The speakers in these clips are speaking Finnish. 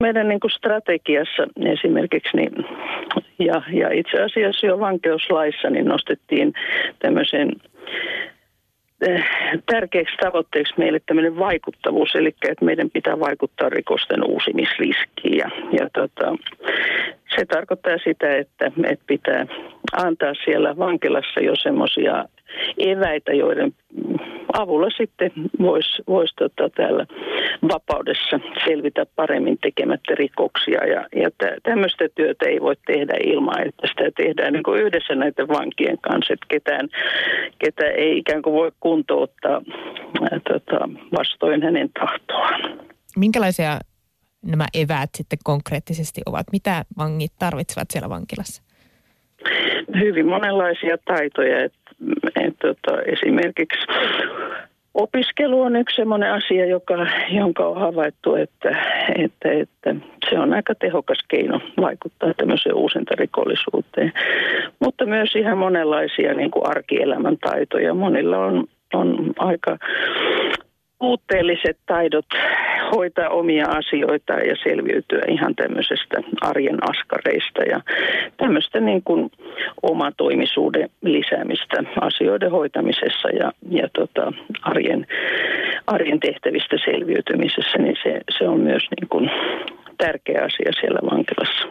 Meidän niin kuin strategiassa esimerkiksi niin, ja, ja itse asiassa jo vankeuslaissa niin nostettiin tämmöisen eh, tärkeäksi tavoitteeksi meille tämmöinen vaikuttavuus, eli että meidän pitää vaikuttaa rikosten uusimisriskiin. Ja, ja tota, se tarkoittaa sitä, että, että pitää antaa siellä vankilassa jo semmoisia eväitä, joiden avulla sitten voisi vois tota täällä vapaudessa selvitä paremmin tekemättä rikoksia. Ja, ja tämmöistä työtä ei voi tehdä ilman, että sitä tehdään niin kuin yhdessä näiden vankien kanssa, että ketään, ketä ei ikään kuin voi kuntouttaa ää, tota, vastoin hänen tahtoaan. Minkälaisia nämä eväät sitten konkreettisesti ovat? Mitä vangit tarvitsevat siellä vankilassa? Hyvin monenlaisia taitoja. Et, et, tota, esimerkiksi opiskelu on yksi sellainen asia, joka, jonka on havaittu, että, että, että se on aika tehokas keino vaikuttaa tämmöiseen uusintarikollisuuteen. Mutta myös ihan monenlaisia niin kuin arkielämän taitoja. Monilla on, on aika puutteelliset taidot hoitaa omia asioita ja selviytyä ihan tämmöisestä arjen askareista ja tämmöistä niin kuin omatoimisuuden lisäämistä asioiden hoitamisessa ja, ja tota, arjen, arjen tehtävistä selviytymisessä, niin se, se on myös niin kuin tärkeä asia siellä vankilassa.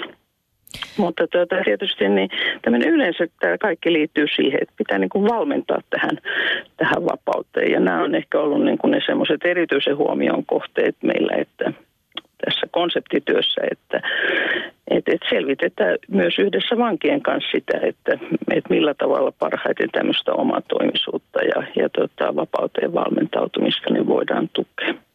Mutta tuota, tietysti niin tämmöinen yleensä tämä kaikki liittyy siihen, että pitää niin kuin valmentaa tähän, tähän vapauteen. Ja nämä on ehkä ollut niin kuin ne semmoiset erityisen huomion kohteet meillä, että tässä konseptityössä, että, että, että selvitetään myös yhdessä vankien kanssa sitä, että, että millä tavalla parhaiten tämmöistä omatoimisuutta ja, ja tota, vapauteen valmentautumista niin voidaan tukea.